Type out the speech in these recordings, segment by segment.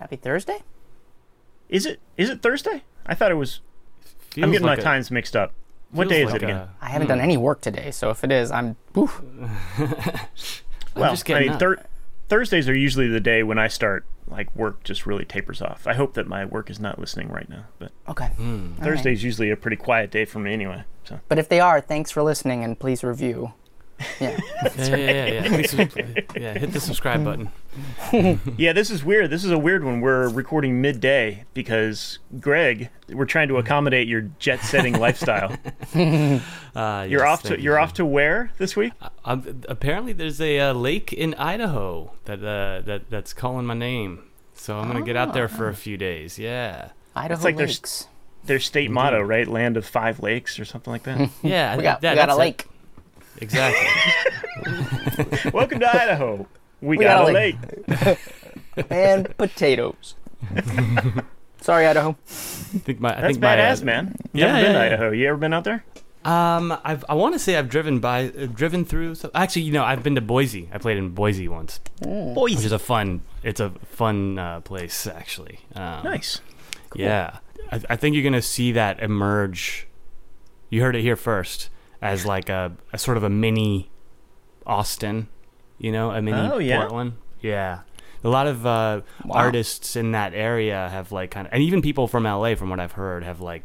Happy Thursday? Is it is it Thursday? I thought it was. Feels I'm getting like my a- times mixed up. What day is like it again? a- I haven't done any work today, so if it is, I'm. Oof. well, just I mean, thir- Thursdays are usually the day when I start like work just really tapers off. I hope that my work is not listening right now, but Okay. Hmm. All right. Thursday's usually a pretty quiet day for me anyway. So But if they are, thanks for listening and please review. Yeah. Yeah, yeah, yeah, yeah. Please, yeah, hit the subscribe button. yeah, this is weird. This is a weird one. We're recording midday because Greg, we're trying to accommodate your jet-setting lifestyle. Uh, You're yes, off to thank you're you. off to where this week? Um, apparently, there's a uh, lake in Idaho that uh, that that's calling my name. So I'm gonna get out there for a few days. Yeah, Idaho it's like there's- Lakes. Their state motto, right? Land of five lakes or something like that. yeah. We got, that- we got a that's it. Lake. Exactly. Welcome to Idaho. We, We got, got a a lake. and potatoes. Sorry, Idaho. I think my I That's think badass, uh, man. You yeah, ever been yeah, to yeah. Idaho? You ever been out there? Um, I've, I want to say I've driven by, uh, driven through. So, actually, you know, I've been to Boise. I played in Boise once, Boise, which is a fun. It's a fun uh, place, actually. Um, Nice. Yeah, I, I think you're gonna see that emerge. You heard it here first, as like a, a sort of a mini Austin, you know, a mini Oh, yeah? Portland. Yeah, a lot of uh, Wow. artists in that area have like kind of, and even people from LA, from what I've heard, have like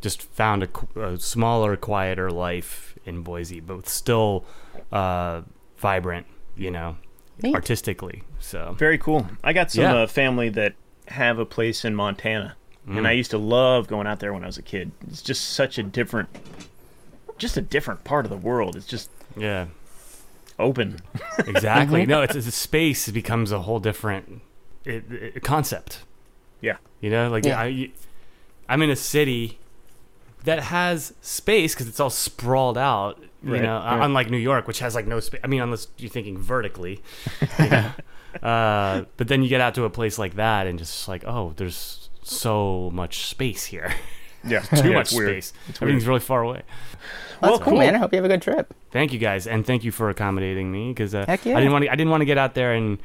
just found a, a smaller, quieter life in Boise, but still uh, vibrant, you know, Neat. artistically. So Very cool. I got some Yeah. uh, family that have a place in Montana, Mm. and I used to love going out there when I was a kid. It's just such a different, just a different part of the world. It's just yeah. open. Exactly. no, it's, it's a space becomes a whole different it, it, concept. Yeah. You know, like Yeah. I, I'm in a city that has space because it's all sprawled out. You Right, know, uh, right. unlike New York, which has like no space. I mean, unless you're thinking vertically. You know? uh, but then you get out to a place like that and just like, oh, there's so much space here. Yeah, Too much space. Everything's really far away. That's Well, cool, cool. man. I hope you have a good trip. Thank you guys, and thank you for accommodating me because uh, yeah. I didn't want to. I didn't want to get out there and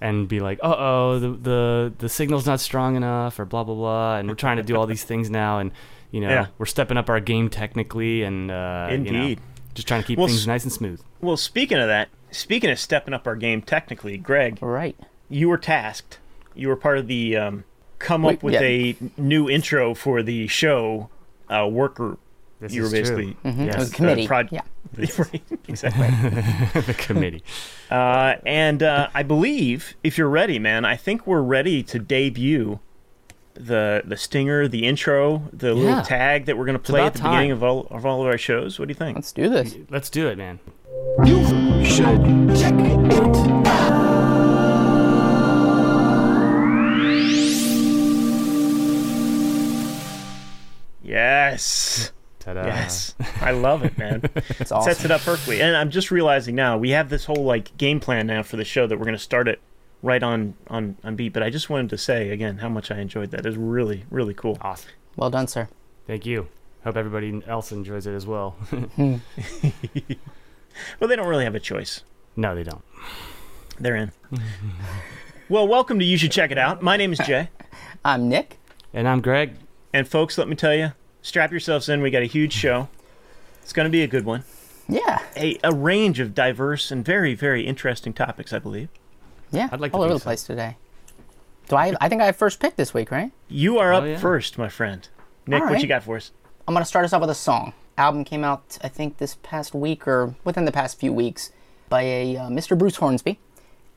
and be like, uh oh, the, the the signal's not strong enough, or blah blah blah, and we're trying to do all these things now, and you know Yeah. we're stepping up our game technically, and uh, you know, just trying to keep Well, things nice and smooth. Well, speaking of that, speaking of stepping up our game technically, Greg, Right. you were tasked. You were part of the um, come up with yeah. a new intro for the show uh, work group. This you were is true. basically Mhm. Yes. It was a committee. prod- yeah. right, exactly. the committee. Uh, and uh, I believe, if you're ready, man, I think we're ready to debut the the stinger, the intro, the Yeah. little tag that we're going to play at the beginning of all of all of our shows. What do you think? Let's do this. Let's do it, man. You should check it Yes, Ta-da. yes, I love it, man. It's awesome. Sets it up perfectly. And I'm just realizing now we have this whole like game plan now for the show that we're going to start it right on on on beat. But I just wanted to say again how much I enjoyed that. It was really really cool. Awesome. Well done, sir. Thank you. Hope everybody else enjoys it as well. Hmm. Well, they don't really have a choice. no, they don't. They're in. well, welcome to You Should Check It Out. My name is Jay. I'm Nick. And I'm Greg. And folks, let me tell you, strap yourselves in. We got a huge show. It's going to be a good one. Yeah. A, a range of diverse and very, very interesting topics, I believe. Yeah. I'd like to all over the so. place today. Do I? I think I have first pick this week, right? You are Oh, up yeah. first, my friend. Nick, All what you got for us? I'm gonna start us off with a song. Album came out, I think, this past week or within the past few weeks by a uh, Mr. Bruce Hornsby,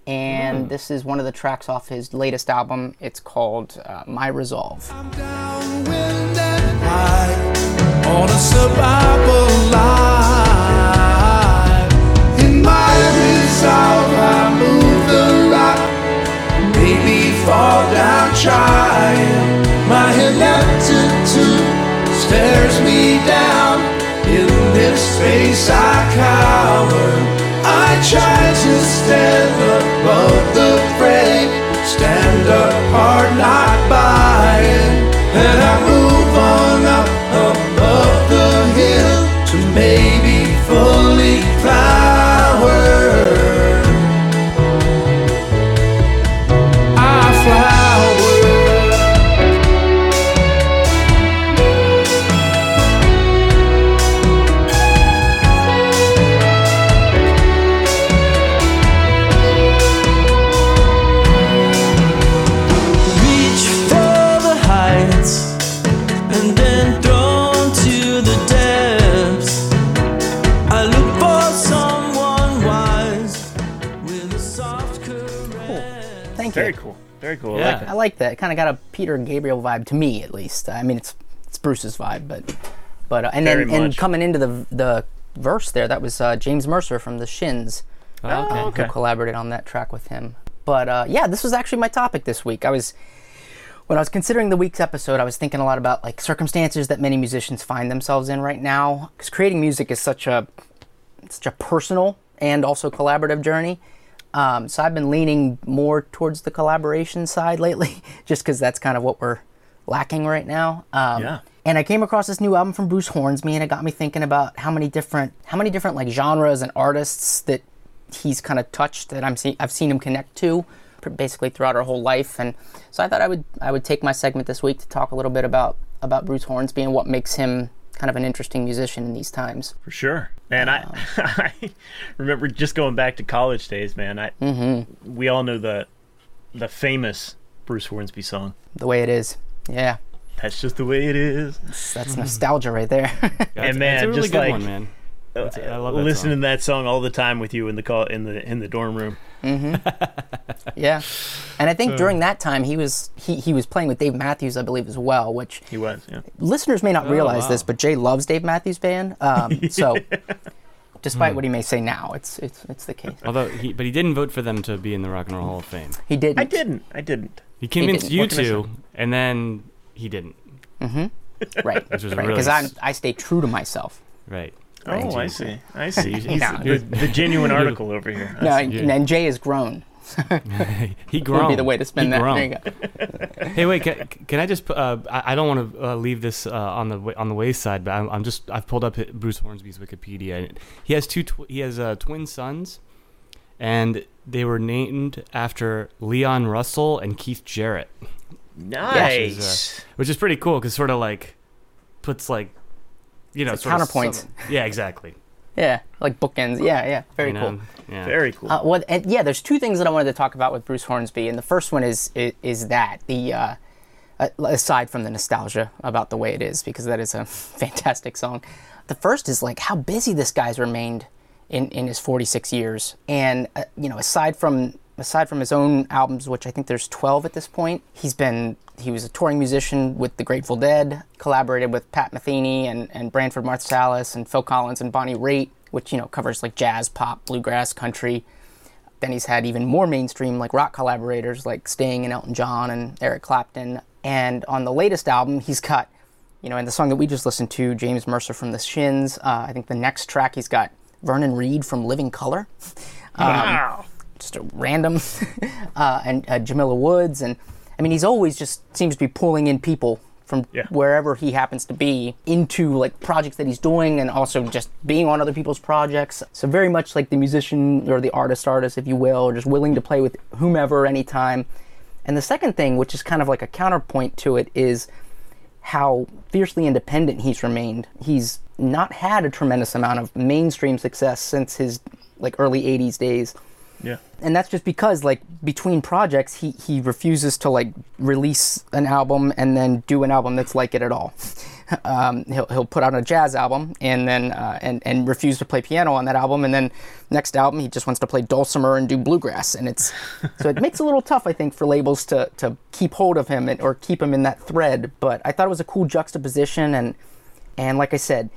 and this is one of the tracks off his latest album. It's called uh, My Resolve. Downwind and high on a survival line. In my resolve, I move the rock, maybe fall down trying. My ineptitude stares me down. In this space, I cower. I try to stand above the like that. I like that. It kind of got a Peter and Gabriel vibe to me, at least. I mean, it's it's Bruce's vibe, but but uh, and Very then and much. coming into the the verse there, that was uh, James Mercer from the Shins Oh, okay. Oh, okay. who collaborated on that track with him. But uh, yeah, this was actually my topic this week. I was when I was considering the week's episode, I was thinking a lot about like circumstances that many musicians find themselves in right now. Because creating music is such a such a personal and also collaborative journey. Um, so I've been leaning more towards the collaboration side lately, just because that's kind of what we're lacking right now. Um, Yeah. And I came across this new album from Bruce Hornsby, and it got me thinking about how many different how many different like genres and artists that he's kind of touched that I'm see- I've seen him connect to basically throughout our whole life. And so I thought I would I would take my segment this week to talk a little bit about about Bruce Hornsby and what makes him kind of an interesting musician in these times. For sure. Man, I, Um, I remember just going back to college days, man. I Mm-hmm. we all know the the famous Bruce Hornsby song. The way it is, yeah, That's just the way it is. that's nostalgia right there. That's, And that's man, a really just good like- one, man. That's- I love that Listening song. to that song all the time with you in the call in the in the dorm room. Mm-hmm. yeah, and I think during that time he was he, he was playing with Dave Matthews, I believe, as well, which He was, yeah. listeners may not oh, realize wow. this, but Jay loves Dave Matthews Band. Um, so, hmm. despite what he may say now, it's it's it's the case. Although, he, but he didn't vote for them to be in the Rock and Roll Hall of Fame. He didn't. I didn't. I didn't. He convinced didn't. you What can I to, and then he didn't. Mm-hmm. right? Which was right, really because I s- I stay true to myself. Right. Oh, I see. I see. He's No. the, the genuine article over here. No, I and, see. yeah. and Jay is grown. He grown. Would be the way to spin He that. grown. There you go. Hey, wait. Can, can I just? Uh, I, I don't want to uh, leave this uh, on the wa- on the wayside, but I'm, I'm just. I've pulled up Bruce Hornsby's Wikipedia. He has two. Tw- he has uh, twin sons, and they were named after Leon Russell and Keith Jarrett, nice. which is pretty cool because sort of like puts like, you know, It's a sort counterpoint. some- yeah, exactly. Yeah, like bookends. Yeah, yeah, very You know? cool. Yeah. Very cool. Uh, well, and yeah, there's two things that I wanted to talk about with Bruce Hornsby, and the first one is is, is that the uh, uh, aside from the nostalgia about the way it is, because that is a fantastic song. The first is like how busy this guy's remained in in his 46 years, and uh, you know, aside from aside from his own albums, which I think there's 12 at this point, he's been he was a touring musician with the Grateful Dead, collaborated with Pat Metheny and, and Branford Marsalis and Phil Collins and Bonnie Raitt, which you know covers like jazz, pop, bluegrass, country. Then he's had even more mainstream like rock collaborators like Sting and Elton John and Eric Clapton. And on the latest album, he's got, you know, in the song that we just listened to, James Mercer from the Shins. Uh, I think the next track he's got Vernon Reid from Living Colour wow. Just a random, uh, and uh, Jamila Woods, and I mean, he's always just seems to be pulling in people from Yeah. wherever he happens to be into like projects that he's doing, and also just being on other people's projects. So very much like the musician or the artist, artist, if you will, or just willing to play with whomever anytime. And the second thing, which is kind of like a counterpoint to it, is how fiercely independent he's remained. He's not had a tremendous amount of mainstream success since his like early 80s days Yeah. and that's just because like between projects he he refuses to like release an album and then do an album that's like it at all. Um, he'll, he'll put out a jazz album and then uh, and and refuse to play piano on that album. And then next album he just wants to play dulcimer and do bluegrass. And it's so it makes it a little tough i think for labels to to keep hold of him and, or keep him in that thread. But i thought it was a cool juxtaposition. And and like I said,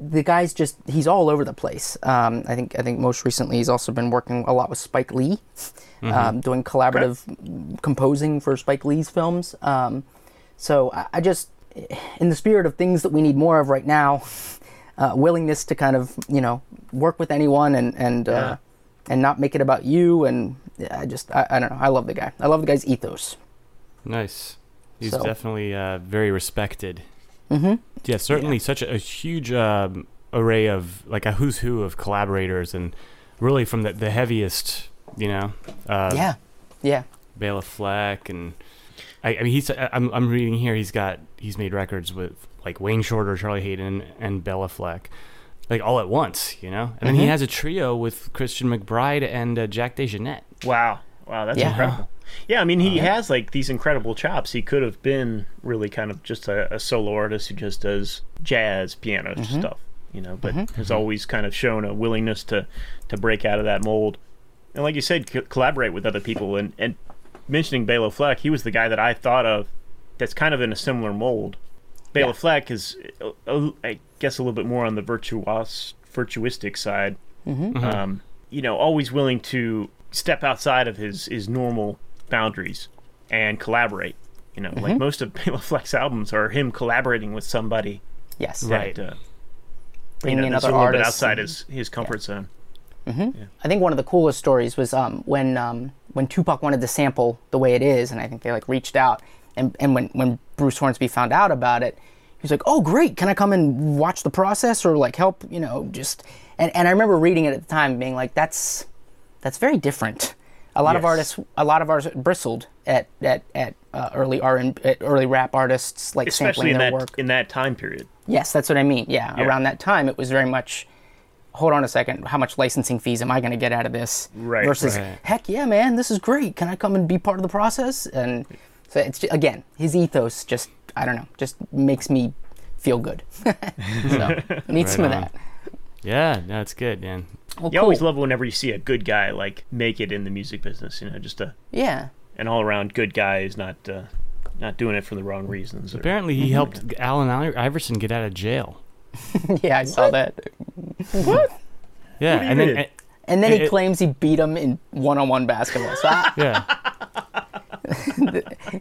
the guy's just he's all over the place. Um, I think I think most recently he's also been working a lot with Spike Lee, um, doing collaborative composing for Spike Lee's films. Um, so I, I just, in the spirit of things that we need more of right now, uh, willingness to kind of you know work with anyone and and uh, and not make it about you. And I just I, I don't know. I love the guy. I love the guy's ethos. Nice. He's So- definitely uh, very respected. Mm-hmm. Yeah, certainly such a, a huge um, array of like a who's who of collaborators, and really from the, the heaviest, you know. Uh, yeah, yeah. Bela Fleck, and I, I mean he's. I'm, I'm reading here. He's got he's made records with like Wayne Shorter, Charlie Haden, and Bela Fleck, like all at once, you know. And then he has a trio with Christian McBride and uh, Jack DeJohnette. Wow. Wow, that's Yeah. incredible. Yeah, I mean, he has like these incredible chops. He could have been really kind of just a, a solo artist who just does jazz, piano stuff, you know, but has always kind of shown a willingness to to break out of that mold. and like you said, co- collaborate with other people. And and mentioning Bela Fleck, he was the guy that I thought of that's kind of in a similar mold. Bela Yeah. Fleck is, uh, uh, I guess, a little bit more on the virtuos virtuistic side. Mm-hmm. Um, you know, always willing to step outside of his his normal boundaries and collaborate. You know, Mm-hmm. like most of Bela Fleck's albums are him collaborating with somebody Yes. Right. that uh, you Bringing know, in that's other a little bit outside and- his his comfort zone. I think one of the coolest stories was um, when um, when Tupac wanted to sample the way it is, and I think they like reached out, and and when when Bruce Hornsby found out about it, he was like, "Oh, great! Can I come and watch the process or like help? You know, just." And and I remember reading it at the time, being like, "That's that's very different." A lot of artists, a lot of artists bristled at at at uh, early R and early rap artists like especially sampling in their that work. in that time period. Yes, that's what I mean. Yeah, Yeah. around that time, it was very much. Hold on a second. How much licensing fees am I going to get out of this? Right, Versus, right. heck yeah, man, this is great. Can I come and be part of the process? And so it's ju- again, his ethos just I don't know, just makes me feel good. so I need some of that. Yeah, no, it's good, man. Well, You always love whenever you see a good guy like make it in the music business. You know, just a Yeah. an all around good guy who's not uh, not doing it for the wrong reasons. or- Apparently, he helped Allen I- Iverson get out of jail. yeah, I saw that. what? Yeah, do you and then mean? and- And then he It- it- claims he beat him in one-on-one basketball. So I- yeah,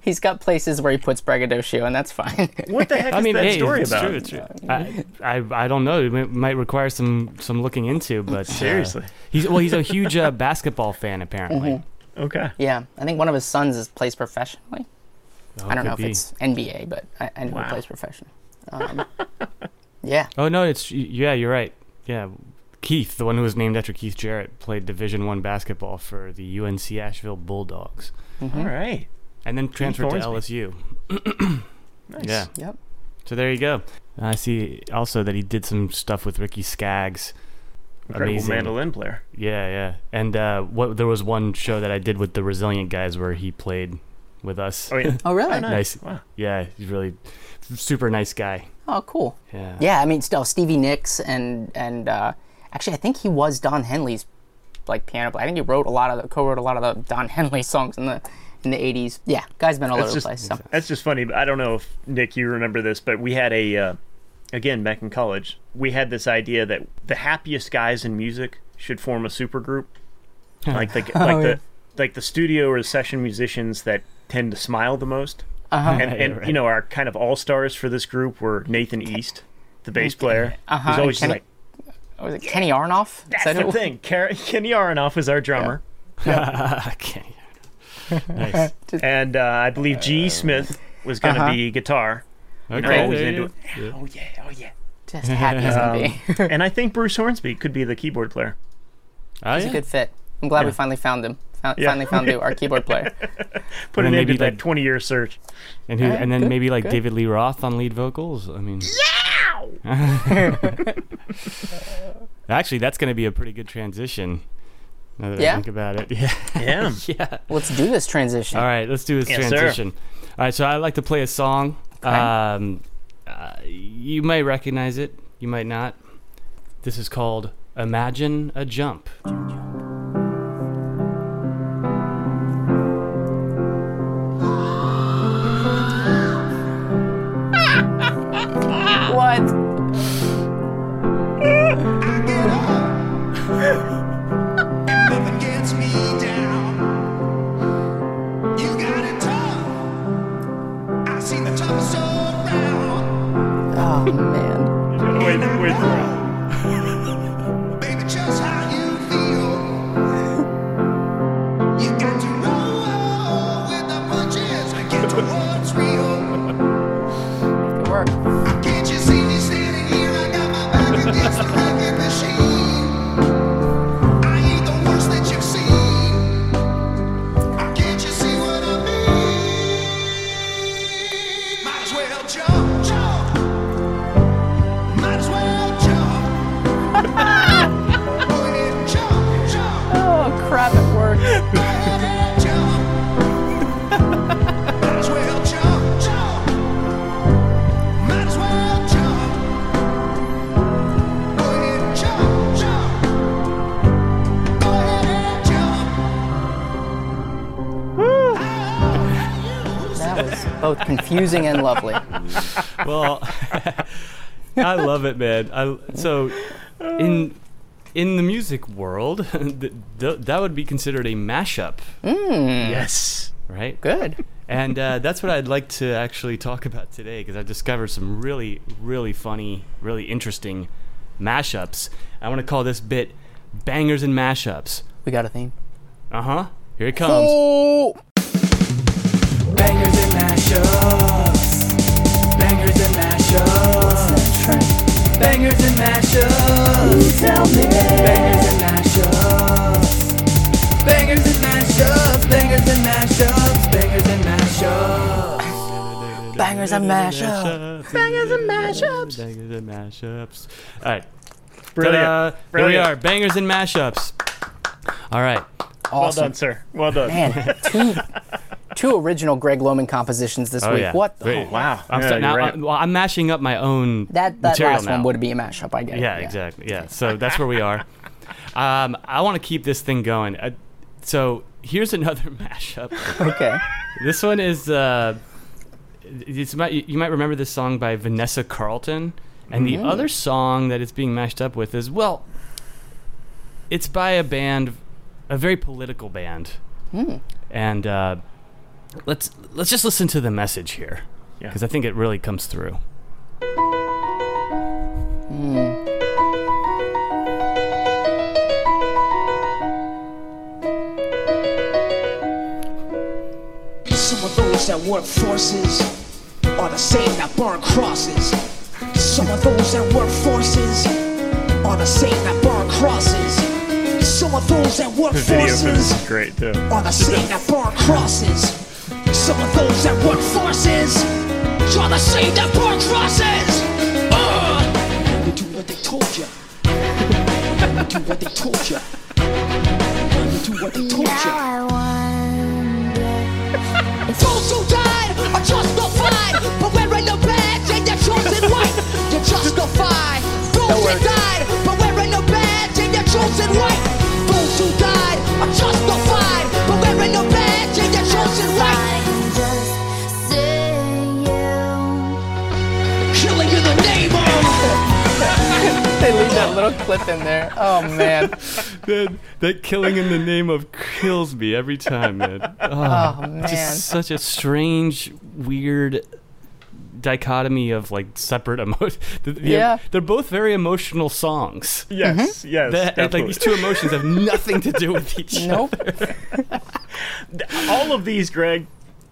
he's got places where he puts braggadocio, and that's fine. What the heck I is mean, that hey, story it's about? true. It's true. I, I, I don't know. It might- might require some some looking into, but uh, Seriously. he's well. He's a huge uh, basketball fan, apparently. Mm-hmm. Okay. yeah, I think one of his sons is plays professionally. Oh, I don't know if be. it's NBA, but I, I know Wow. he plays professional. Um, yeah, Oh no, it's yeah. You're right. Yeah, Keith, the one who was named after Keith Jarrett, played Division One basketball for the UNC Asheville Bulldogs, All right. And then transferred to LSU. Nice. Yeah. yep. So there you go. I see also that he did some stuff with Ricky Skaggs. Incredible Amazing. mandolin player. Yeah, yeah. And uh, what there was one show that I did with the Resilient guys where he played with us. Oh yeah. Oh, really? Oh, nice. Nice. Wow. Yeah, he's really super nice guy. Oh, cool. Yeah. Yeah, I mean, still Stevie Nicks and and uh, actually, I think he was Don Henley's like piano player. I think he wrote a lot of the, co-wrote a lot of the Don Henley songs in the in the '80s. Yeah, guy's been all That's over just the place. So. that's just funny. But I don't know if Nick you remember this, but we had a uh, again back in college. We had this idea that the happiest guys in music should form a supergroup, like the like yeah. the like the studio or the session musicians that tend to smile the most. Uh-huh. and, and right. you know our kind of all stars for this group were Nathan East, the bass player. Uh-huh, He's always Kenny- like was it Kenny Arnoff? That's that the who- thing. Kenny Aronoff is our drummer, okay. nice. and uh, I believe G.E. Smith was going to Uh-huh. be guitar. You know, Okay. always into it. Oh yeah, oh yeah. Just happy as can be. and I think Bruce Hornsby could be the keyboard player. Oh, He's yeah. a good fit. I'm glad we finally found him. Found, Yeah. Finally found our keyboard player. Put And an then maybe that like- 20 year search. And who? And then good, maybe like good. David Lee Roth on lead vocals. I mean, Yeah. actually, that's going to be a pretty good transition. Now that I Yeah? think about it. Yeah. Yeah. yeah. Let's do this transition. All right, let's do this Yes, sir. transition. All right, so I like to play a song. Um, uh, you might recognize it, you might not. This is called "Imagine a Jump." Confusing and lovely. well, I love it, man. I, so, in in the music world, th- th- that would be considered a mashup, Yes. right? Good. And uh, that's what I'd like to actually talk about today because I discovered some really, really funny, really interesting mashups. I want to call this bit "Bangers and Mashups." We got a theme. Uh huh. Here it comes. Oh, Bangers and mashups. Bangers and mashups. Bangers and mashups. Tell me. Bangers and mashups. Bangers and mashups. Bangers and mashups. Bangers and mashups. Bangers and mashups. Bangers and mashups. Bangers and mashups. All right. Brilliant. Ta-da. Here we are. Bangers and mashups. All right. Awesome. Well done, sir. Well done. Man, two two original Greg Loman compositions this Oh, week. yeah. What? Wait. oh, Wow. I'm, Yeah, sta- now, right. I'm- well, I'm mashing up my own that that material last now. one would be a mashup. I get it. Yeah, exactly. Yeah. So that's where we are. Um, I want to keep this thing going. Uh, so here's another mashup. Okay. This one is. Uh, it's might, you might remember this song by Vanessa Carlton, and the other song that it's being mashed up with is well. It's by a band, a very political band, and uh, let's let's just listen to the message here, Yeah. because I think it really comes through. Some of those that work forces are the same that burn crosses. Some of those that work forces are the same that burn crosses. Some of those that work The video for forces this is great too. are the same that burn crosses. Some of those that work forces are the same that burn crosses. Uh, you do what they told you. You do what they told you. You do what they told you. Now I wonder Those who little clip in there. Oh man. that, that killing in the name of kills me every time, man. Oh, Oh man. just such a strange, weird dichotomy of like separate emotions. Yeah. they're both very emotional songs. Yes, mm-hmm. yes. That, like these two emotions have nothing to do with each other. Nope. other. All of these, Greg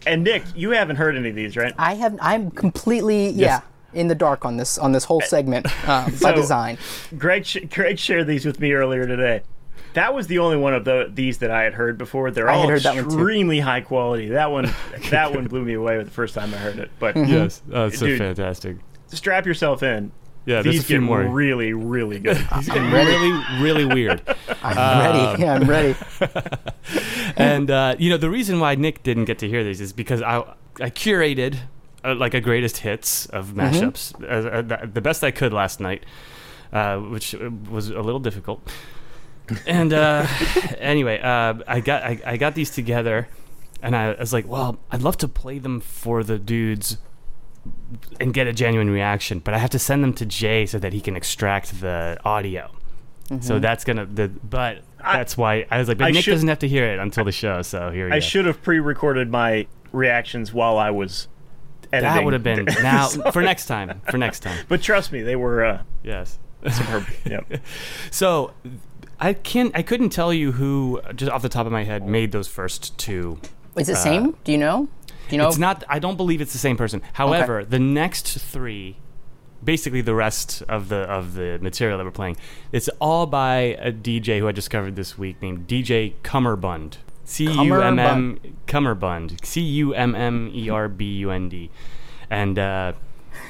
and Nick, you haven't heard any of these, right? I have. I'm completely yeah in the dark on this on this whole segment um, by design. Greg, sh- Greg shared these with me earlier today. That was the only one of the, these that I had heard before. They're I had all heard that one extremely high quality. That one, that one blew me away the first time I heard it. But Mm-hmm. Yes, oh, it's so Dude. fantastic. strap yourself in. Yeah, there's These a few get more. really, really good. really, really weird. I'm Um, ready. Yeah, I'm ready. and uh, you know the reason why Nick didn't get to hear these is because I I curated uh, like a greatest hits of mashups uh, uh, the- the best I could last night, uh, which was a little difficult. And uh, anyway, uh, I got I, I got these together, and I was like, well, I'd love to play them for the dudes and get a genuine reaction, but I have to send them to Jay so that he can extract the audio. So that's gonna the but I- that's why I was like, but I Nick should- doesn't have to hear it until the show. So here we I go. should have pre-recorded my reactions while I was editing. That would have been now for next time. For next time, But trust me, they were uh, yes. superb. yep. So I can't. I couldn't tell you who just off the top of my head made those first two. Is it the same? Do you know? Do you know? It's not. I don't believe it's the same person. However, the next three, basically the rest of the of the material that we're playing, it's all by a DJ who I discovered this week named DJ Cummerbund. C U M M Cummerbund. C U M M E R B U N D. And uh,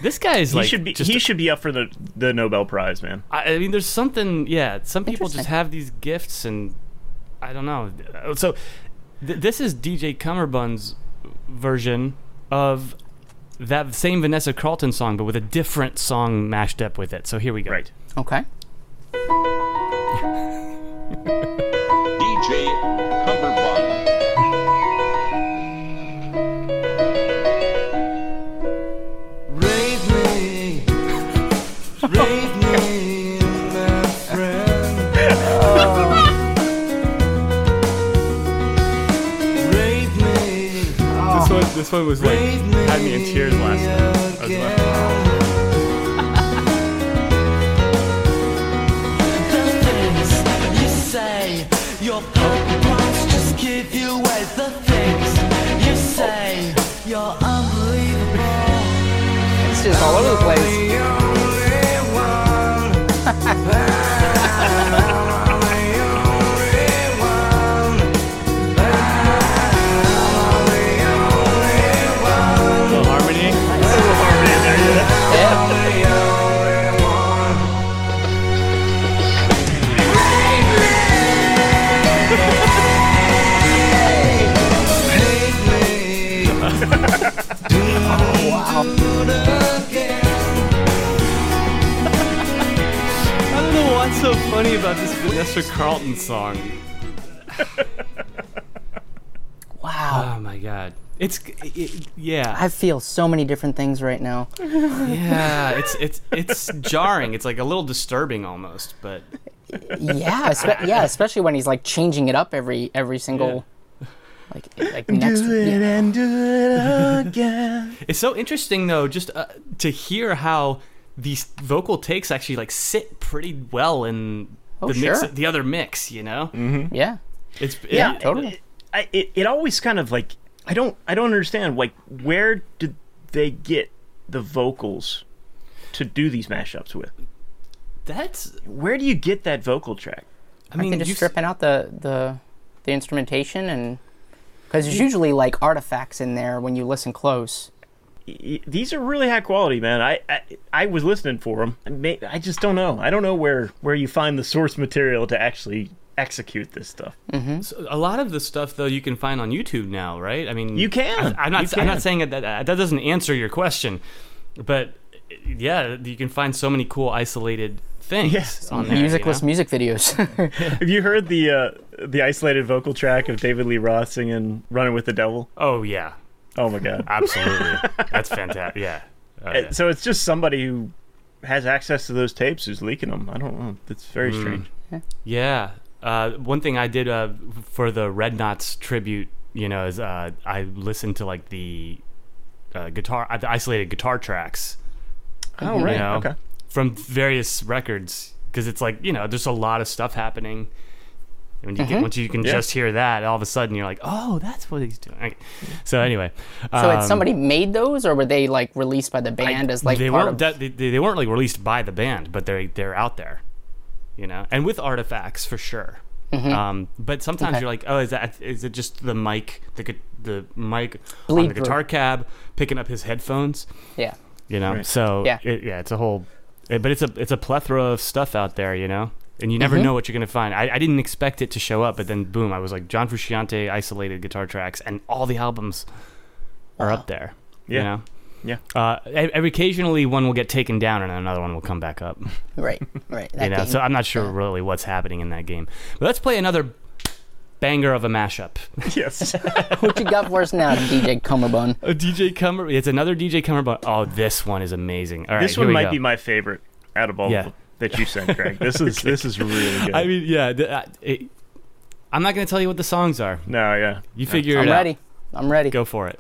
this guy is He like should be just he should be up for the the Nobel Prize, man. I, I mean, there's something. Yeah, some people just have these gifts, and I don't know. So th- this is DJ Cummerbund's version of that same Vanessa Carlton song, but with a different song mashed up with it. So here we go. Right. Okay. this one was like had me in tears last night. It's just all over the place. I don't know what's so funny about this Vanessa Carlton song. Wow. Oh my god. It's it, yeah. I feel so many different things right now. Yeah, it's it's it's jarring. It's like a little disturbing almost, but Yeah, espe- yeah, especially when he's like changing it up every every single like like next yeah. and do it again. it's so interesting though just uh, to hear how these vocal takes actually like sit pretty well in Oh, the mix the other mix, you know? yeah. It's Yeah, it- totally. I, it, it always kind of like I don't I don't understand like where did they get the vocals to do these mashups with? that's Where do you get that vocal track? I mean They just you s- stripping out the the the instrumentation and because there's usually like artifacts in there when you listen close. These are really high quality, man. I I, I was listening for them. I just don't know. I don't know where where you find the source material to actually execute this stuff. Mm-hmm. So a lot of the stuff though you can find on YouTube now, right? I mean, You can. I, am not. You I'm not saying that, that that doesn't answer your question, but yeah, you can find so many cool isolated things Yes. on there. you Musicless know? music videos. Have you heard the uh, the isolated vocal track of David Lee Roth singing "Running with the Devil"? Oh yeah, Oh my god! absolutely. That's fantastic. Yeah. Oh, yeah. So it's just somebody who has access to those tapes who's leaking them. I don't know. That's very Mm. strange. Yeah. Uh, one thing I did uh, for the Red Knots tribute, you know, is uh, I listened to like the uh, guitar, uh, the isolated guitar tracks Oh right. you know, Okay. From various records because it's like you know, there's a lot of stuff happening. When you get, once you can Yeah. just hear that, all of a sudden you're like, oh, that's what he's doing. Okay. So anyway, so um, it's somebody made those, or were they like released by the band as like they part weren't of? that, they, they weren't like released by the band, but they're they're out there, you know, and with artifacts for sure. Um, but sometimes Mm-hmm. Okay. you're like, oh, is that is it just the mic, the the mic on Bleed the through. guitar cab picking up his headphones? yeah. You know, Right. so Yeah. it, yeah, it's a whole, but it's a it's a plethora of stuff out there, you know, and you never Mm-hmm. know what you're gonna find. I, I didn't expect it to show up, but then boom, I was like John Frusciante isolated guitar tracks, and all the albums are up there. Yeah. You know? Yeah. Uh, every- occasionally one will get taken down and another one will come back up. Right. Right. That you know, game. so I'm not sure yeah. really what's happening in that game. But let's play another banger of a mashup. Yes. what you got for us now, DJ Cummerbund? A DJ Cumber. It's another DJ Cumber. Oh, this one is amazing. All right, this one might go. be my favorite out of all Yeah. that you sent, Greg. This is this is really good. I mean, yeah. The, uh, it, I'm not gonna tell you what the songs are. no, yeah. You figure it out. I'm ready. I'm ready. Go for it.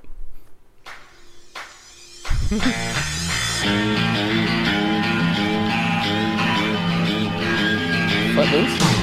Footloose.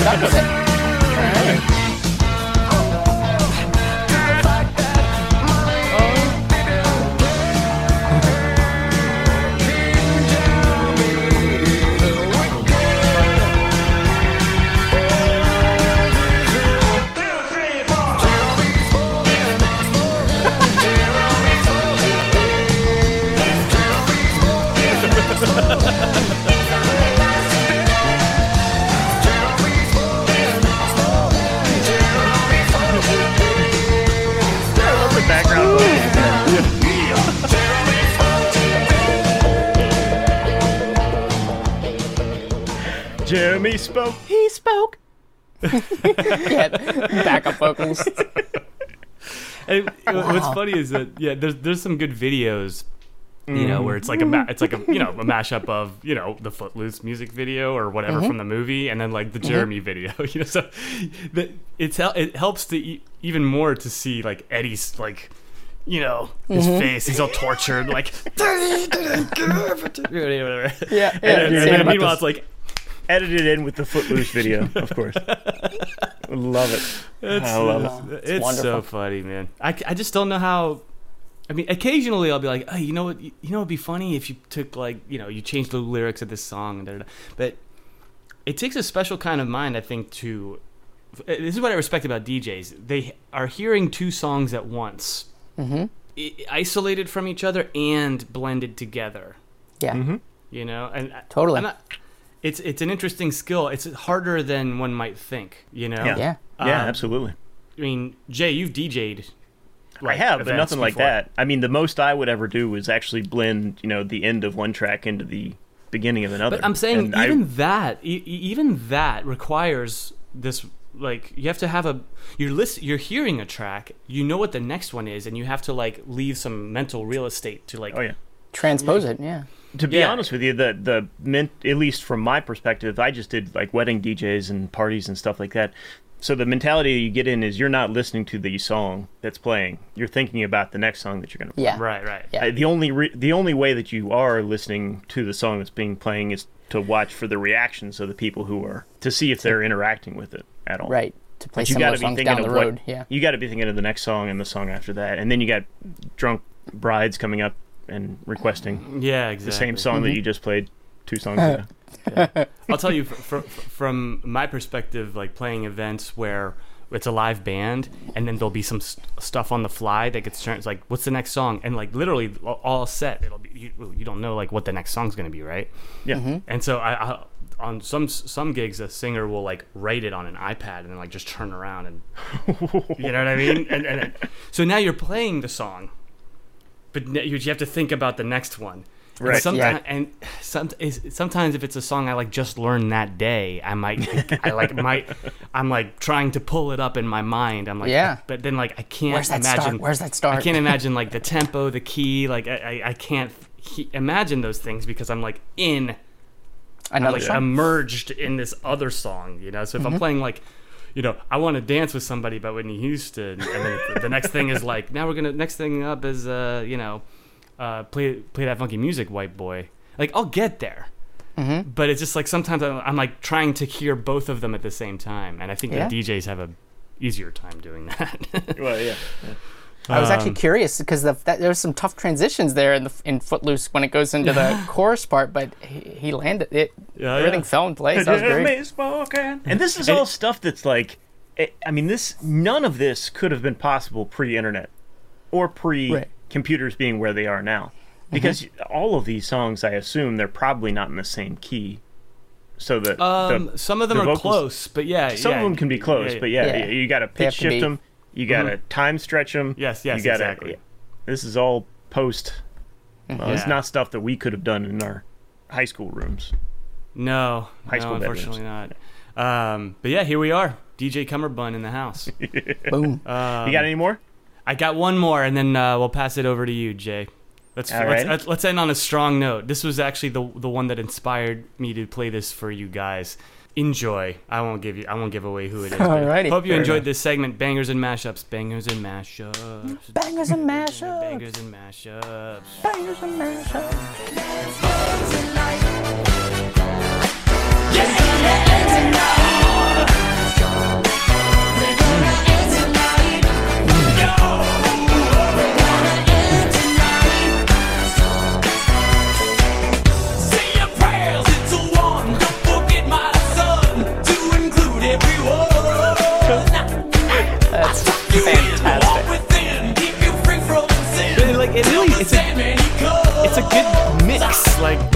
it. Yeah, backup vocals. And What's funny is that yeah, there's there's some good videos, you know, where it's like a ma- mm. it's like a you know a mashup of you know the Footloose music video or whatever mm-hmm. from the movie, and then like the mm-hmm. Jeremy video. You know, so that it's it helps to e- even more to see like Eddie's like. You know his mm-hmm. face; he's all tortured, like. yeah, Yeah, And, yeah. and then meanwhile, this- it's like Edited in with the Footloose video, of course. love it. It's, I love it's, it's so funny, man. I, I just don't know how. I mean, occasionally I'll be like, oh, you know what? You know, it'd be funny if you took like, you know, you changed the lyrics of this song, and da, da, da. but it takes a special kind of mind, I think, to. Eh, this is what I respect about DJs. They are hearing two songs at once, mm-hmm. i- isolated from each other and blended together. yeah, mm-hmm. You know, and Totally. I'm not- it's it's an interesting skill. It's harder than one might think. You know. Yeah. yeah. Yeah, Um, absolutely. I mean, Jay, you've DJ'd. I have, but events nothing like that. I mean, the most I would ever do is actually blend, you know, the end of one track into the beginning of another. But I'm saying And I- even that, e- even that requires this. Like you have to have a you're list you're hearing a track, you know what the next one is, and you have to like leave some mental real estate to like. oh yeah. Transpose it. Yeah. To be Yeah. honest with you, the the mint, at least from my perspective, I just did like wedding DJs and parties and stuff like that. So the mentality you get in is you're not listening to the song that's playing. You're thinking about the next song that you're going to play. Yeah. Right, right. Yeah. Uh, the only re- the only way that you are listening to the song that's being playing is to watch for the reactions of the people who are to see if they're interacting with it at all. Right. To play But you got to be songs thinking down of the road. what Yeah. you got to be thinking of the next song and the song after that, and then you got drunk brides coming up and requesting Yeah, exactly. the same song Mm-hmm. that you just played two songs ago. I'll tell you fr- fr- from my perspective, like playing events where it's a live band, and then there'll be some st- stuff on the fly that gets turned. It's like, what's the next song? And like literally all- all set, it'll be you, you don't know like what the next song's gonna be, right? Yeah. Mm-hmm. And so I, I on some some gigs, a singer will like write it on an iPad and then like just turn around and you know what I mean. And, and so now you're playing the song, but you have to think about the next one. And Right. someti- Yeah. And some, sometimes if it's a song I like just learned that day, I might I like might I'm like trying to pull it up in my mind. I'm like, Yeah. But then like I can't Where's that imagine. start? Where's that start? I can't imagine like the tempo, the key. Like I I, I can't he- imagine those things because I'm like in I'm Another like song. immersed in this other song, you know. So if Mm-hmm. I'm playing like, you know, I want to dance with somebody by Whitney Houston, and then the- the next thing is like, now we're gonna next thing up is uh, you know, uh, play play that funky music, white boy. Like I'll get there, Mm-hmm. but it's just like sometimes I'm, I'm like trying to hear both of them at the same time, and I think Yeah. the DJs have a easier time doing that. well, yeah. I was actually Um, curious because the, that, there's some tough transitions there in the in Footloose when it goes into the chorus part, but he, he landed it. Yeah, everything yeah. fell in place. That was great. And this is all stuff that's like, eh, I mean, this none of this could have been possible pre-internet or pre-computers being where they are now, because all of these songs, I assume, they're probably not in the same key. So that um, the, some of them the are vocals- close, but yeah, some yeah, of them can be close, yeah, but yeah, Yeah. you, you got to pitch to be- shift them. You got to time stretch them. Yes, yes, you gotta, exactly. This is all post. Well, It's not stuff that we could have done in our high school rooms. No, High no, school unfortunately not. Um, but yeah, here we are, DJ Cummerbund in the house. Boom. Um, you got any more? I got one more, and then uh, we'll pass it over to you, Jay. Let's let's, right. let's let's end on a strong note. This was actually the the one that inspired me to play this for you guys. Enjoy. I won't give you. I won't give away who it is. but Alrighty. Hope you Fair enjoyed enough. this segment. Bangers and mashups. Bangers and mashups. Bangers and mashups. Bangers and mashups. Bangers and mashups. Say good mix. Like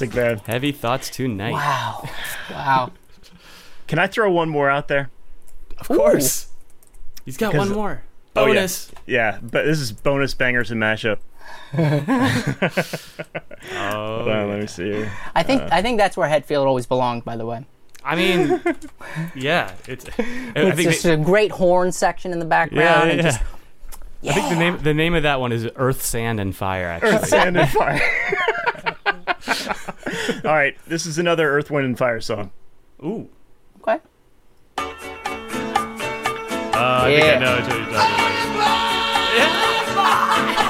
fantastic, man. Heavy thoughts tonight. Wow. Wow. Can I throw one more out there? Of course. He's got Because- one more. Oh, yeah. Bonus. Yeah, but this is bonus bangers and mashup. Oh, Hold on, let me see here. I think Uh. I think that's where Hetfield always belonged. By the way, I mean, yeah. It's. I it's think just they- a great horn section in the background. yeah, and yeah. just, I think the name the name of that one is Earth, Sand, and Fire. Actually, Earth, Sand, and Fire. All right, this is another Earth, Wind, and Fire song. Ooh. okay. Uh, I think Yeah. I know what you're talking about. This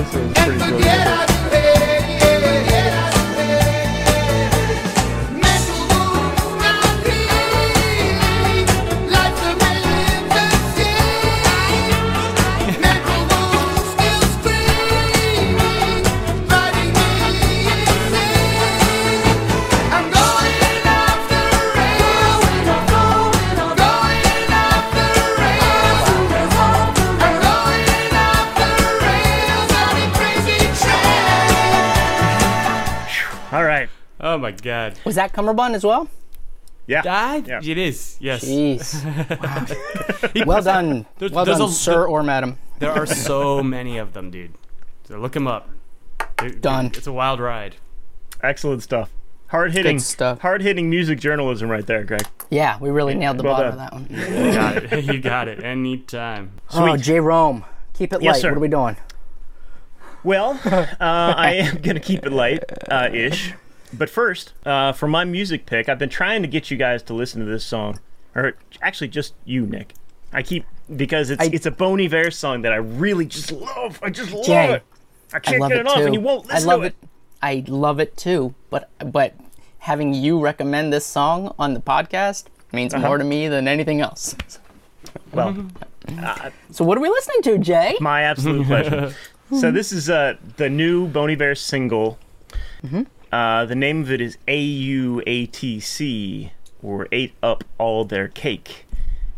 this is pretty forget God. Was that Cummerbund as well? Yeah. Ah, Yeah. It is. Yes. Jeez. Wow. Well done. There's- well there's done, a- sir or madam. There are so many of them, dude. So look them up. It- Done. It's a wild ride. Excellent stuff. Hard hitting stuff. Hard hitting music journalism right there, Greg. Yeah, we really nailed the Well bottom done. of that one. You got it. you got it. Anytime. Oh, Sweet. J. Rome. Keep it Yes, light. sir. What are we doing? Well, uh, I am going to keep it light uh, ish. But first, uh, for my music pick, I've been trying to get you guys to listen to this song. Or actually, just you, Nick. I keep, because it's, I- it's a Bon Iver song that I really just love. I just love Jay, it. I I can't love get it it off, too. and you won't listen I love to it. I love it too. But but having you recommend this song on the podcast means Uh-huh. more to me than anything else. Well, So what are we listening to, Jay? my absolute pleasure. So this is uh, the new Bon Iver single. Mm-hmm. Uh, the name of it is AUATC, or Ate Up All Their Cake.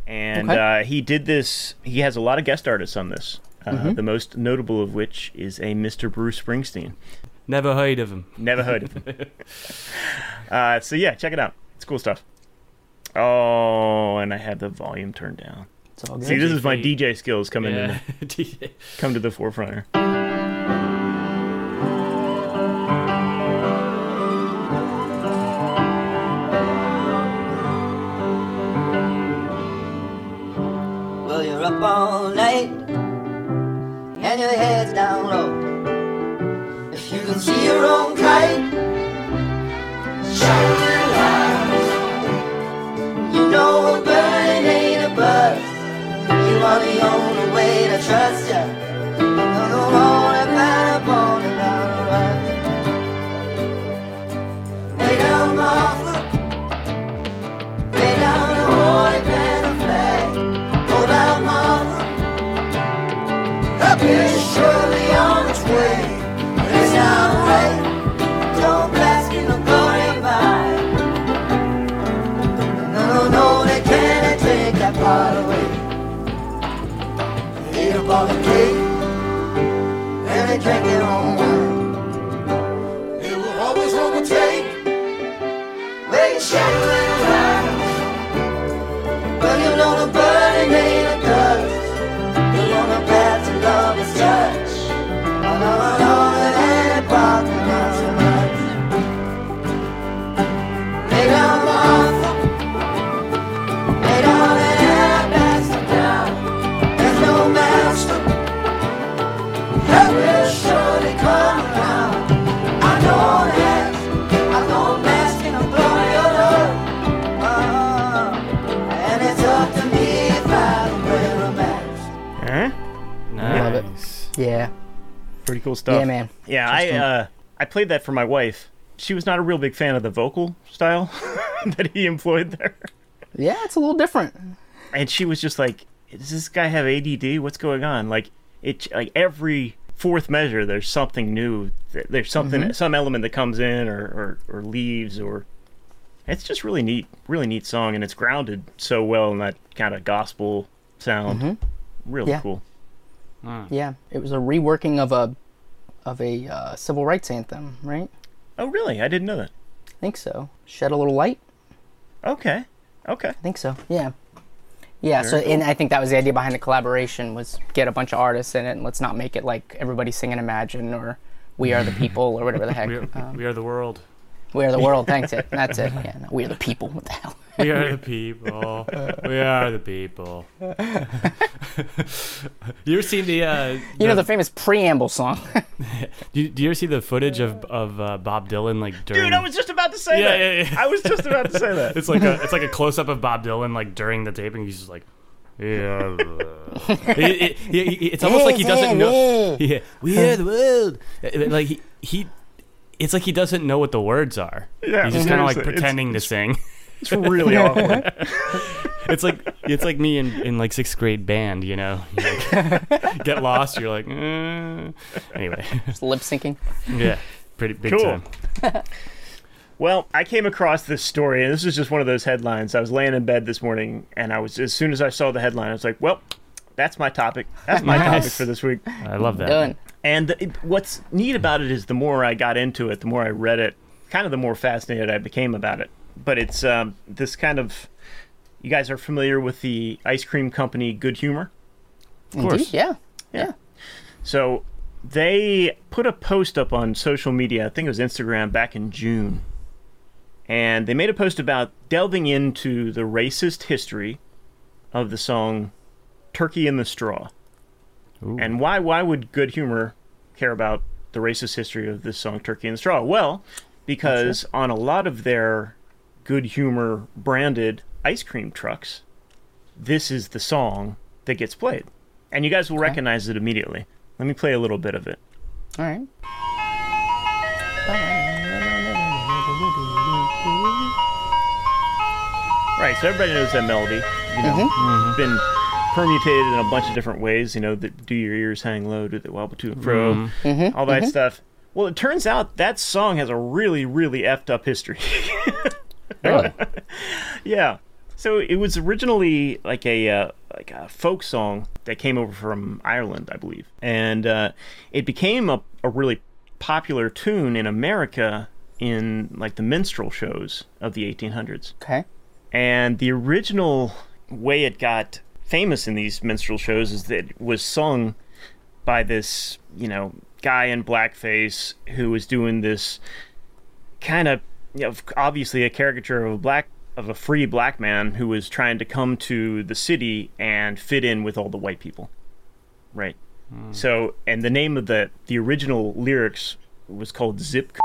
And Okay. uh, he did this, he has a lot of guest artists on this. Uh, Mm-hmm. The most notable of which is a Mr. Bruce Springsteen. Never heard of him. Never heard of him. uh, so yeah, check it out. It's cool stuff. Oh, and I had the volume turned down. It's all good. See, this is my. DJ skills coming Yeah. in, come to the forefront here. Your head's down low. If you can see your own kite, shine your eyes. You know a burning ain't a buzz. You are the only way to trust ya. Up all the cake. And they their own wine. It will always overtake. You shadow stuff. Yeah, man. Yeah, I uh, I played that for my wife. She was not a real big fan of the vocal style that he employed there, Yeah, it's a little different. and she was just like, "Does this guy have ADD? What's going on?" Like it, like every fourth measure, there's something new. There's something, mm-hmm. some element that comes in or, or or leaves, or it's just really neat, really neat song, and it's grounded so well in that kind of gospel sound. Mm-hmm. Really Yeah. cool. Hmm. Yeah, it was a reworking of a of a uh, civil rights anthem, right? Oh, really? I didn't know that. I think so. Shed a little light. Okay, okay. I think so. Yeah. Yeah. so, and I think that was the idea behind the collaboration was get a bunch of artists in it, and let's not make it like everybody singing "Imagine" or "We Are the People" or whatever the heck. We are, um, we are the world. We are the world. Thanks it. That's it. Yeah. No, we are the people. What the hell? We are the people. We are the people. you ever seen the? Uh, You know the famous preamble song. do, you, do you ever see the footage of of uh, Bob Dylan like during? Dude, I was just about to say Yeah, that. yeah, yeah. I was just about to say that. It's like a it's like a close up of Bob Dylan like during the taping. He's just like, yeah. It- it- he- he- it's almost like he doesn't know. Yeah, we are the world. Like he he, it's like he doesn't know what the words are. Yeah, He's just kind of like seriously. It's- pretending to sing. It's really awkward. It's like it's like me in, in like sixth grade band. You know, like, get lost. You're like, uh. anyway, Just lip syncing. yeah, pretty big Cool. time. Well, I came across this story, and this is just one of those headlines. I was laying in bed this morning, and I was as soon as I saw the headline, I was like, "Well, that's my topic. That's my topic for this week." I love that. Done. And the, it- what's neat about it is the more I got into it, the more I read it, kind of the more fascinated I became about it. But it's um, this kind of. You guys are familiar with the ice cream company Good Humor? Indeed. course. Yeah. Yeah. So they put a post up on social media, I think it was Instagram, back in June. And they made a post about delving into the racist history of the song Turkey in the Straw. Ooh. And why why would Good Humor care about the racist history of this song Turkey in the Straw? Well, because on a lot of their Good Humor branded ice cream trucks, this is the song that gets played. And you guys will recognize it immediately. Let me play a little bit of it. All right. Right, so everybody knows that melody. You know, it's been permutated in a bunch of different ways. You know, the, do your ears hang low, do they wobble to and fro, all that stuff. Well, it turns out that song has a really, really effed up history. Really? yeah. So it was originally like a uh, like a folk song that came over from Ireland, I believe, and uh, it became a, a really popular tune in America in like the minstrel shows of the 1800s. Okay. And the original way it got famous in these minstrel shows is that it was sung by this, you know, guy in blackface who was doing this kind of, you know, obviously a caricature of a black of a free black man who was trying to come to the city and fit in with all the white people. Right. Hmm. So, and the name of the the original lyrics was called Zip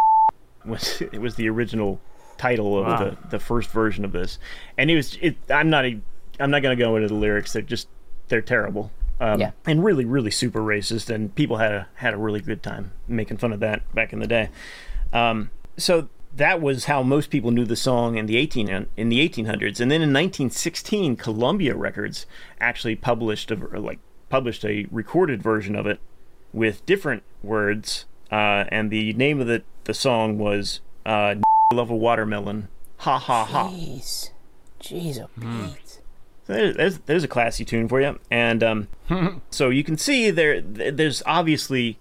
was it was the original title of Wow. the, the first version of this, and it was it. I'm not a, I'm not gonna go into the lyrics. They're just they're terrible. Um, Yeah. and really, really super racist, and people had a had a really good time making fun of that back in the day. Um, so that was how most people knew the song in the 18 in the 1800s, and then in 1916, Columbia Records actually published a like published a recorded version of it with different words, uh, and the name of the the song was uh, "Love a Watermelon." Ha ha ha. Jeez. Jeez, oh Pete. So there's, there's there's a classy tune for you, and um, so you can see there there's obviously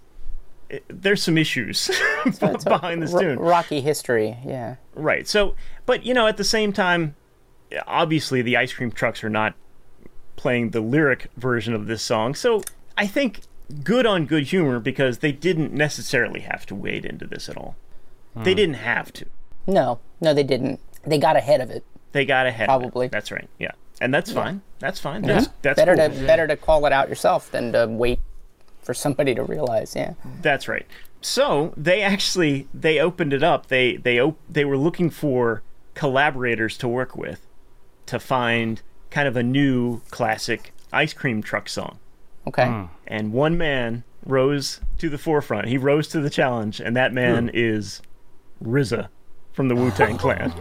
eh, there's some issues behind this Ro- tune, rocky history. Yeah. right? So, but you know, at the same time, obviously the ice cream trucks are not playing the lyric version of this song, so I think good on good humor because they didn't necessarily have to wade into this at all. They didn't have to. No, no, they didn't. They got ahead of it. They got ahead. of it. Probably. That's right. Yeah, and that's fine. That's fine. That's that's better cool. to better to call it out yourself than to wait for somebody to realize. Yeah. That's right. So they actually they opened it up. They they op- they were looking for collaborators to work with to find kind of a new classic ice cream truck song. Okay. Hmm. And one man rose to the forefront. He rose to the challenge, and that man hmm. is RZA from the Wu Tang Clan.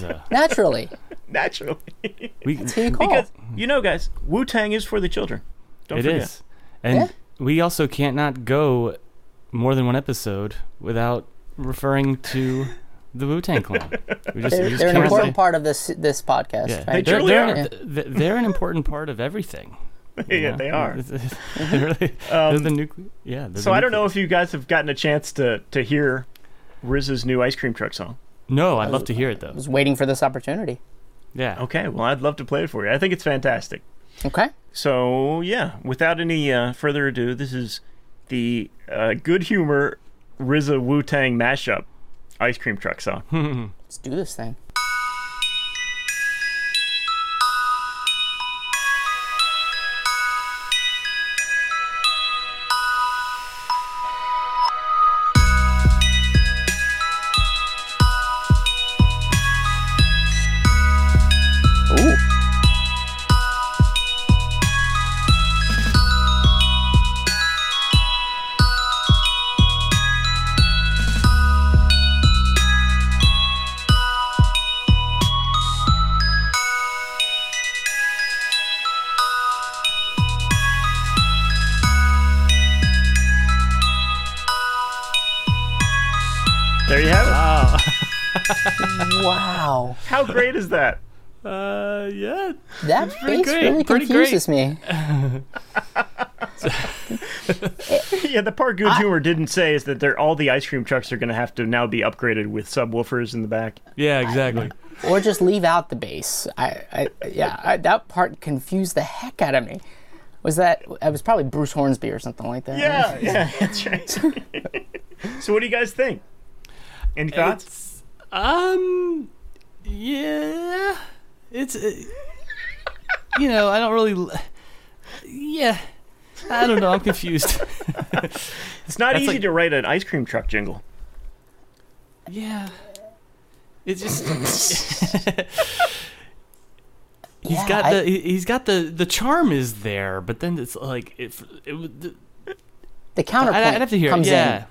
There Naturally. Naturally, we, Who you call? because you know, guys, Wu Tang is for the children. Don't It forget. is, and Yeah. we also can't not go more than one episode without referring to the Wu Tang Clan. We just, they're, just they're an important say- part of this this podcast. Yeah, right? they're, truly they're, are. th- they're an important part of everything. you yeah, know? they are. They're really- they're um, the nucle- yeah. they're So the I don't know if you guys have gotten a chance to to hear RZA's new ice cream truck song. No, I'd love to hear it though. I was waiting for this opportunity. Yeah. Okay, well, I'd love to play it for you. I think it's fantastic. Okay. So yeah, without any uh, further ado, this is the uh, good humor RZA Wu Tang mashup ice cream truck song. Let's do this thing. Wow. How great is that? Uh, yeah. That pretty bass great, really pretty confuses me. Yeah, the part good humor didn't say is that they're all the ice cream trucks are going to have to now be upgraded with subwoofers in the back. Yeah, exactly. Or just leave out the bass. I, I yeah, I, that part confused the heck out of me. Was that? It was probably Bruce Hornsby or something like that. Yeah, yeah, that's right. so what do you guys think? Any thoughts? It's, um, yeah, it's, uh, you know, I don't really, yeah, I don't know, I'm confused. It's not that's easy like- to write an ice cream truck jingle. yeah, it's just, he's Yeah, got I- the, he- he's got the, the charm is there, but then it's like, it, it, would- The counterpoint I'd, I'd have to hear it, comes yeah. in.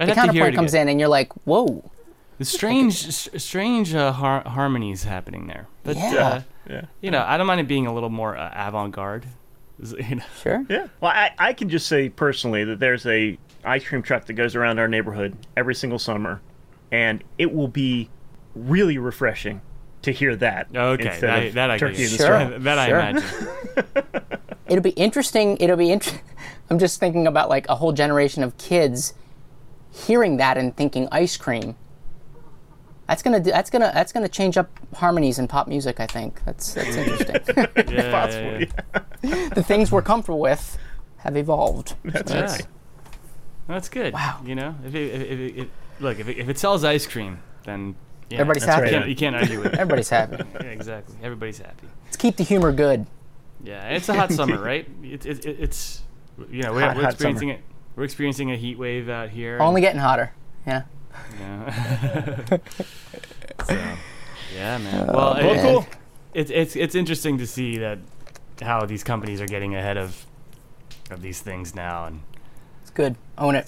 I'd The have counterpoint comes again. in, and you're like, "Whoa." The strange, s- strange uh, har- harmonies happening there. But Yeah. uh, Yeah. you know, I don't mind it being a little more uh, avant-garde. You know? Sure. Yeah. Well, I, I can just say personally that there's a ice cream truck that goes around our neighborhood every single summer, and it will be really refreshing to hear that. Okay, instead that, of that I turkey in the Sure. straw. That I Sure. imagine. It'll be interesting. It'll be int- I'm just thinking about like a whole generation of kids hearing that and thinking ice cream. That's gonna do, that's gonna that's gonna change up harmonies in pop music. I think that's that's interesting. Yeah, yeah, yeah. the things we're comfortable with have evolved. That's Yeah. right. That's good. Wow. You know, if it, if it, if it, look, if it, if it sells ice cream, then yeah, Everybody's happy. right. You can't, you can't argue with it. Everybody's happy. Yeah, exactly. Everybody's happy. Let's keep the humor good. Yeah, it's a hot summer, right? It's it, it, it's you know we're, Hot, we're hot experiencing it. We're experiencing a heat wave out here. Only getting hotter. Yeah. Yeah. so, yeah, man. Well, Well, it- cool. It's it's it's interesting to see that how these companies are getting ahead of of these things now, and It's good. Own it.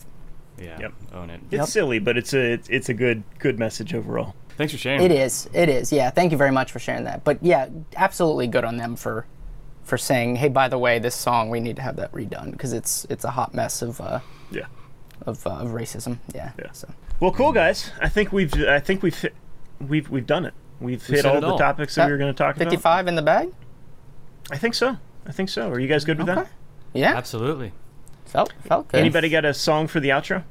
yeah, Yep. own it. It's Yep. silly, but it's a it's, it's a good good message overall. Thanks for sharing. It is. It is. Yeah. Thank you very much for sharing that. But yeah, absolutely good on them for for saying, "Hey, by the way, this song we need to have that redone because it's it's a hot mess of uh, Yeah. of, uh, of racism." Yeah. Yeah. So Well, cool guys. I think we've I think we've hit- we've we've done it. We've hit said all the all. topics that we were going to talk about. 55 in the bag. I think so. I think so. Are you guys good with Okay. that? Yeah. Absolutely. Felt felt good. Anybody got a song for the outro?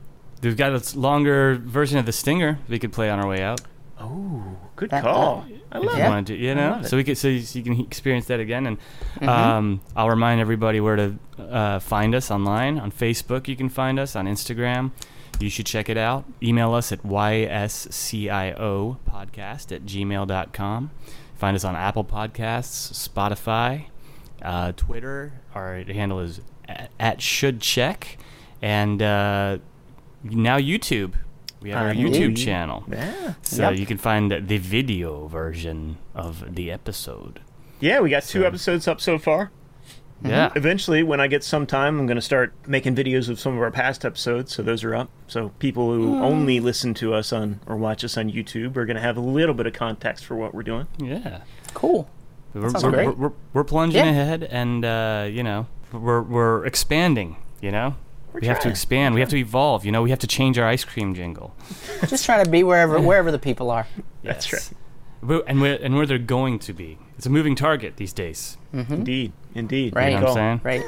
We've got a longer version of the stinger we could play on our way out. Oh, good That- call. I If love you Yeah. to, you know, love it. so we could, so you, so you can experience that again. And Mm-hmm. um, I'll remind everybody where to uh, find us online on Facebook. You can find us on Instagram. You should check it out. Email us at yscio podcast at gmail.com. Find us on Apple Podcasts, Spotify, uh, Twitter. Our handle is at, at should check, and uh, now YouTube. We have our Uh, YouTube channel. Yeah. So Yep. you can find the video version of the episode. Yeah, we got two So- episodes up so far. Yeah. Eventually, when I get some time, I'm going to start making videos of some of our past episodes. So those are up. So people who Hmm. only listen to us on or watch us on YouTube are going to have a little bit of context for what we're doing. Yeah. Cool. We're, sounds we're, great. we're, we're, we're plunging Yeah. ahead and, uh, you know, we're, we're expanding, you know? we have to expand. We have to evolve. You know, we have to change our ice cream jingle. Just trying to be wherever wherever the people are. That's Yes. We're- And where, and where they're going to be. It's a moving target these days. Indeed, indeed. Right. You know what I'm saying?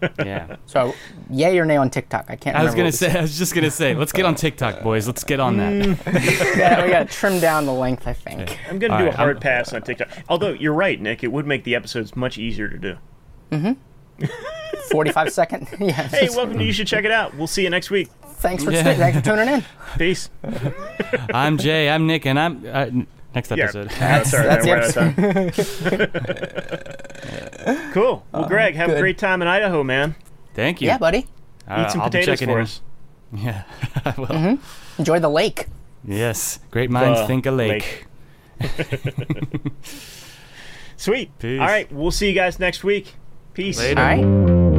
Right. Yeah. So, yay or nay on TikTok? I can't. I was gonna what we say. I was just gonna say. Let's get on TikTok, boys. Let's get on that. Yeah, we got to trim down the length. I think. I'm going to All do right, a hard I'm- pass on TikTok. Although you're right, Nick, it would make the episodes much easier to do. Mm-hmm. Forty-five second. Yeah. Hey, welcome to You Should Check It Out. We'll see you next week. thanks for Yeah. thanks for tuning in. Peace. I'm Jay. I'm Nick, and I'm uh, n- next Yeah. episode. Sorry, that's man, the we're out of time. cool. Well, Greg, have a great time in Idaho, man. Thank you. Yeah, buddy. Uh, Eat some I'll potatoes for in. us. Yeah. I will. Enjoy the lake. Yes. Great minds The think alike. Sweet. Peace. All right, we'll see you guys next week. Peace. Later. All right.